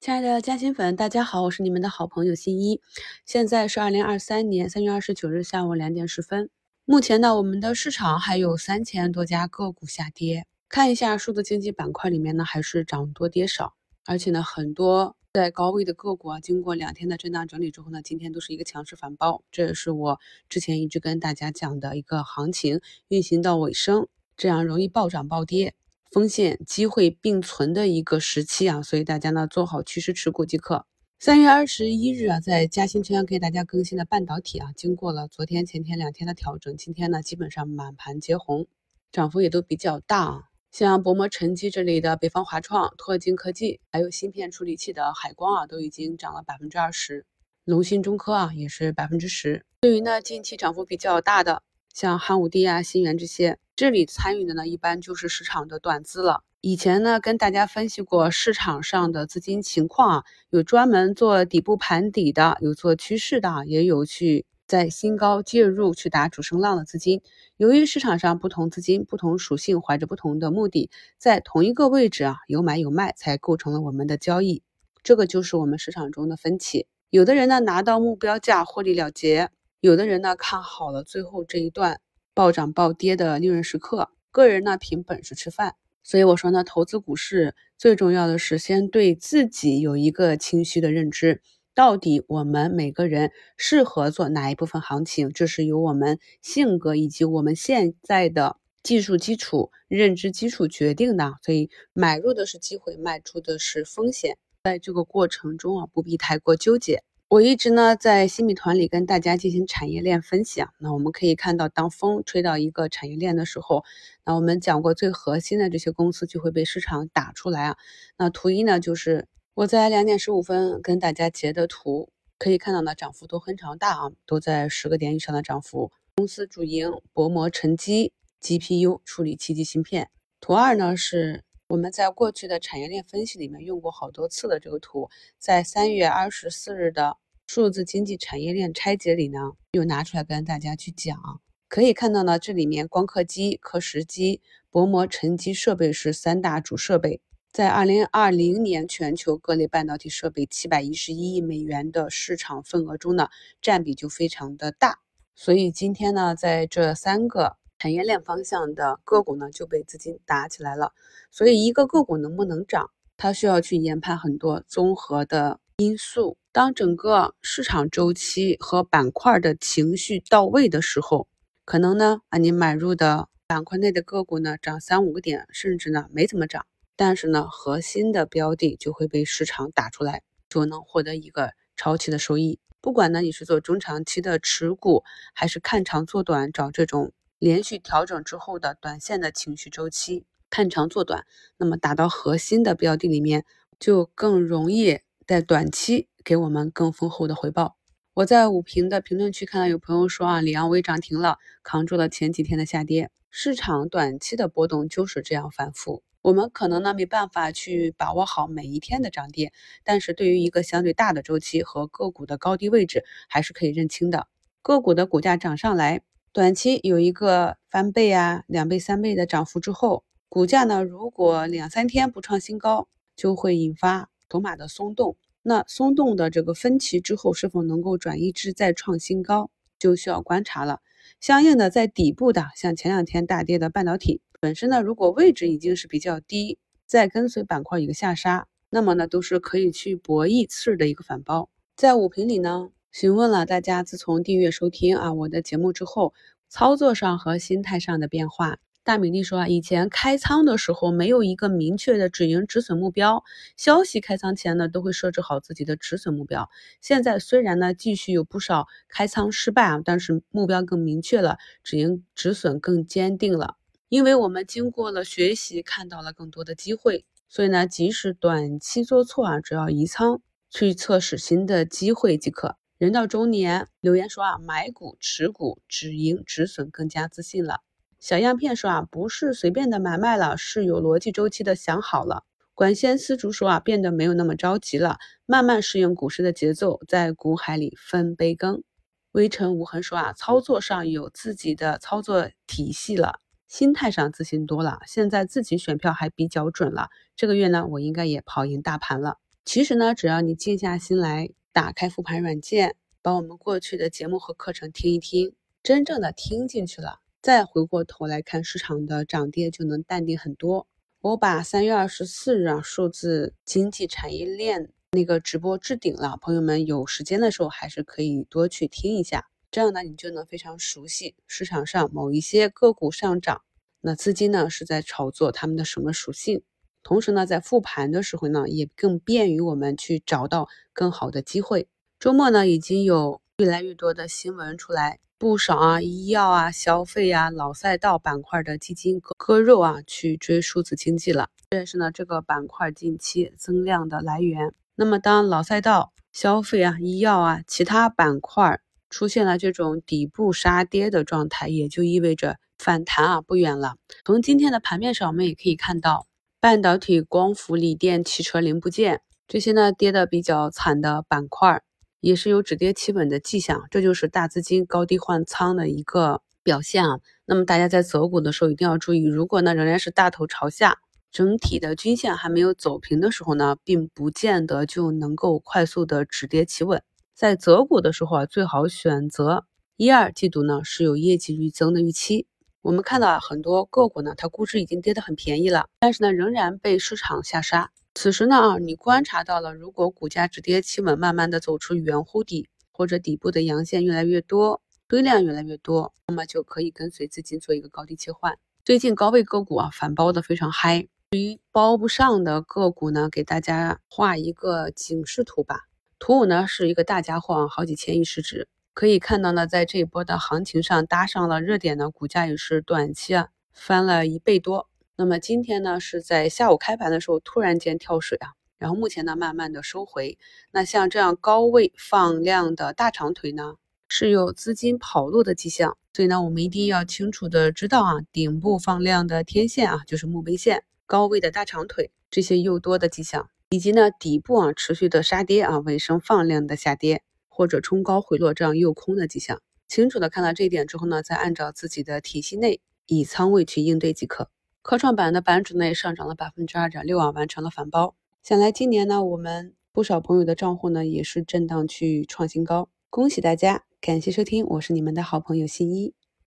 亲爱的嘉兴粉，大家好，我是你们的好朋友新一。现在是二零二三年三月二十九日下午两点十分。目前呢，我们的市场还有三千多家个股下跌。看一下数字经济板块里面呢，还是涨多跌少，而且呢，很多在高位的个股啊，经过两天的震荡整理之后呢，今天都是一个强势反包。这也是我之前一直跟大家讲的一个行情运行到尾声，这样容易暴涨暴跌。风险机会并存的一个时期啊，所以大家呢做好趋势持股即可。三月二十一日啊，在嘉兴圈给大家更新的半导体啊，经过了昨天、前天两天的调整，今天呢基本上满盘皆红，涨幅也都比较大啊。像薄膜沉积这里的北方华创、拓金科技，还有芯片处理器的海光啊，都已经涨了百分之二十。龙芯中科啊，也是百分之十。对于呢近期涨幅比较大的。像汉武帝啊、新元这些，这里参与的呢，一般就是市场的短资了。以前呢，跟大家分析过市场上的资金情况啊，有专门做底部盘底的，有做趋势的，也有去在新高介入去打主升浪的资金。由于市场上不同资金、不同属性，怀着不同的目的，在同一个位置啊，有买有卖，才构成了我们的交易。这个就是我们市场中的分歧。有的人呢，拿到目标价获利了结。有的人呢看好了最后这一段暴涨暴跌的利润时刻，个人呢凭本事吃饭。所以我说呢，投资股市最重要的是先对自己有一个清晰的认知，到底我们每个人适合做哪一部分行情，这是由我们性格以及我们现在的技术基础、认知基础决定的。所以买入的是机会，卖出的是风险，在这个过程中啊，不必太过纠结。我一直呢在新米团里跟大家进行产业链分析啊，那我们可以看到，当风吹到一个产业链的时候，那我们讲过最核心的这些公司就会被市场打出来啊。那图一呢，就是我在两点十五分跟大家截的图，可以看到呢涨幅都非常大啊，都在十个点以上的涨幅。公司主营薄膜沉积 GPU 处理器及芯片。图二呢是。我们在过去的产业链分析里面用过好多次的这个图，在三月二十四日的数字经济产业链拆解里呢，又拿出来跟大家去讲。可以看到呢，这里面光刻机、刻蚀机、薄膜沉积设备是三大主设备，在二零二零年全球各类半导体设备七百一十一亿美元的市场份额中呢，占比就非常的大。所以今天呢，在这三个。产业链方向的个股呢就被资金打起来了，所以一个个股能不能涨，它需要去研判很多综合的因素。当整个市场周期和板块的情绪到位的时候，可能呢啊你买入的板块内的个股呢涨三五个点，甚至呢没怎么涨，但是呢核心的标的就会被市场打出来，就能获得一个超期的收益。不管呢你是做中长期的持股，还是看长做短找这种。连续调整之后的短线的情绪周期，看长做短，那么打到核心的标的里面，就更容易在短期给我们更丰厚的回报。我在五评的评论区看到有朋友说啊，里昂微涨停了，扛住了前几天的下跌。市场短期的波动就是这样反复，我们可能呢没办法去把握好每一天的涨跌，但是对于一个相对大的周期和个股的高低位置，还是可以认清的。个股的股价涨上来。短期有一个翻倍啊、两倍、三倍的涨幅之后，股价呢，如果两三天不创新高，就会引发筹码的松动。那松动的这个分歧之后，是否能够转移至再创新高，就需要观察了。相应的，在底部的，像前两天大跌的半导体本身呢，如果位置已经是比较低，再跟随板块一个下杀，那么呢，都是可以去博弈次日的一个反包。在五评里呢。询问了大家，自从订阅收听啊我的节目之后，操作上和心态上的变化。大米粒说啊，以前开仓的时候没有一个明确的止盈止损目标，消息开仓前呢都会设置好自己的止损目标。现在虽然呢继续有不少开仓失败啊，但是目标更明确了，止盈止损更坚定了。因为我们经过了学习，看到了更多的机会，所以呢即使短期做错啊，只要移仓去测试新的机会即可。人到中年留言说啊，买股持股止盈止损更加自信了。小样片说啊，不是随便的买卖了，是有逻辑周期的想好了。管先丝竹说啊，变得没有那么着急了，慢慢适应股市的节奏，在股海里分杯羹。微尘无痕说啊，操作上有自己的操作体系了，心态上自信多了，现在自己选票还比较准了。这个月呢，我应该也跑赢大盘了。其实呢，只要你静下心来，打开复盘软件，把我们过去的节目和课程听一听，真正的听进去了，再回过头来看市场的涨跌，就能淡定很多。我把三月二十四日啊数字经济产业链那个直播置顶了，朋友们有时间的时候还是可以多去听一下，这样呢你就能非常熟悉市场上某一些个股上涨，那资金呢是在炒作他们的什么属性，同时呢在复盘的时候呢也更便于我们去找到更好的机会。周末呢已经有越来越多的新闻出来。不少啊，医药啊、消费啊、老赛道板块的基金割割肉啊，去追数字经济了。这也是呢这个板块近期增量的来源。那么，当老赛道、消费啊、医药啊其他板块出现了这种底部杀跌的状态，也就意味着反弹啊不远了。从今天的盘面上，我们也可以看到，半导体、光伏、锂电、汽车零部件这些呢跌的比较惨的板块。也是有止跌企稳的迹象，这就是大资金高低换仓的一个表现啊。那么大家在择股的时候一定要注意，如果呢仍然是大头朝下，整体的均线还没有走平的时候呢，并不见得就能够快速的止跌企稳。在择股的时候啊，最好选择一二季度呢是有业绩预增的预期。我们看到啊，很多个股呢，它估值已经跌得很便宜了，但是呢仍然被市场下杀。此时呢啊，你观察到了，如果股价止跌企稳，慢慢的走出圆弧底，或者底部的阳线越来越多，堆量越来越多，那么就可以跟随资金做一个高低切换。最近高位个股啊反包的非常嗨，至于包不上的个股呢，给大家画一个警示图吧。图五呢是一个大家伙啊，好几千亿市值，可以看到呢，在这一波的行情上搭上了热点呢，股价也是短期啊翻了一倍多。那么今天呢，是在下午开盘的时候突然间跳水啊，然后目前呢慢慢的收回。那像这样高位放量的大长腿呢，是有资金跑路的迹象，所以呢我们一定要清楚的知道啊，顶部放量的天线啊就是墓碑线，高位的大长腿这些诱多的迹象，以及呢底部啊持续的杀跌啊尾声放量的下跌或者冲高回落这样诱空的迹象，清楚的看到这一点之后呢，再按照自己的体系内以仓位去应对即可。科创板的板指呢也上涨了百分之二点六啊，完成了反包。想来今年呢，我们不少朋友的账户呢也是震荡去创新高，恭喜大家！感谢收听，我是你们的好朋友新一。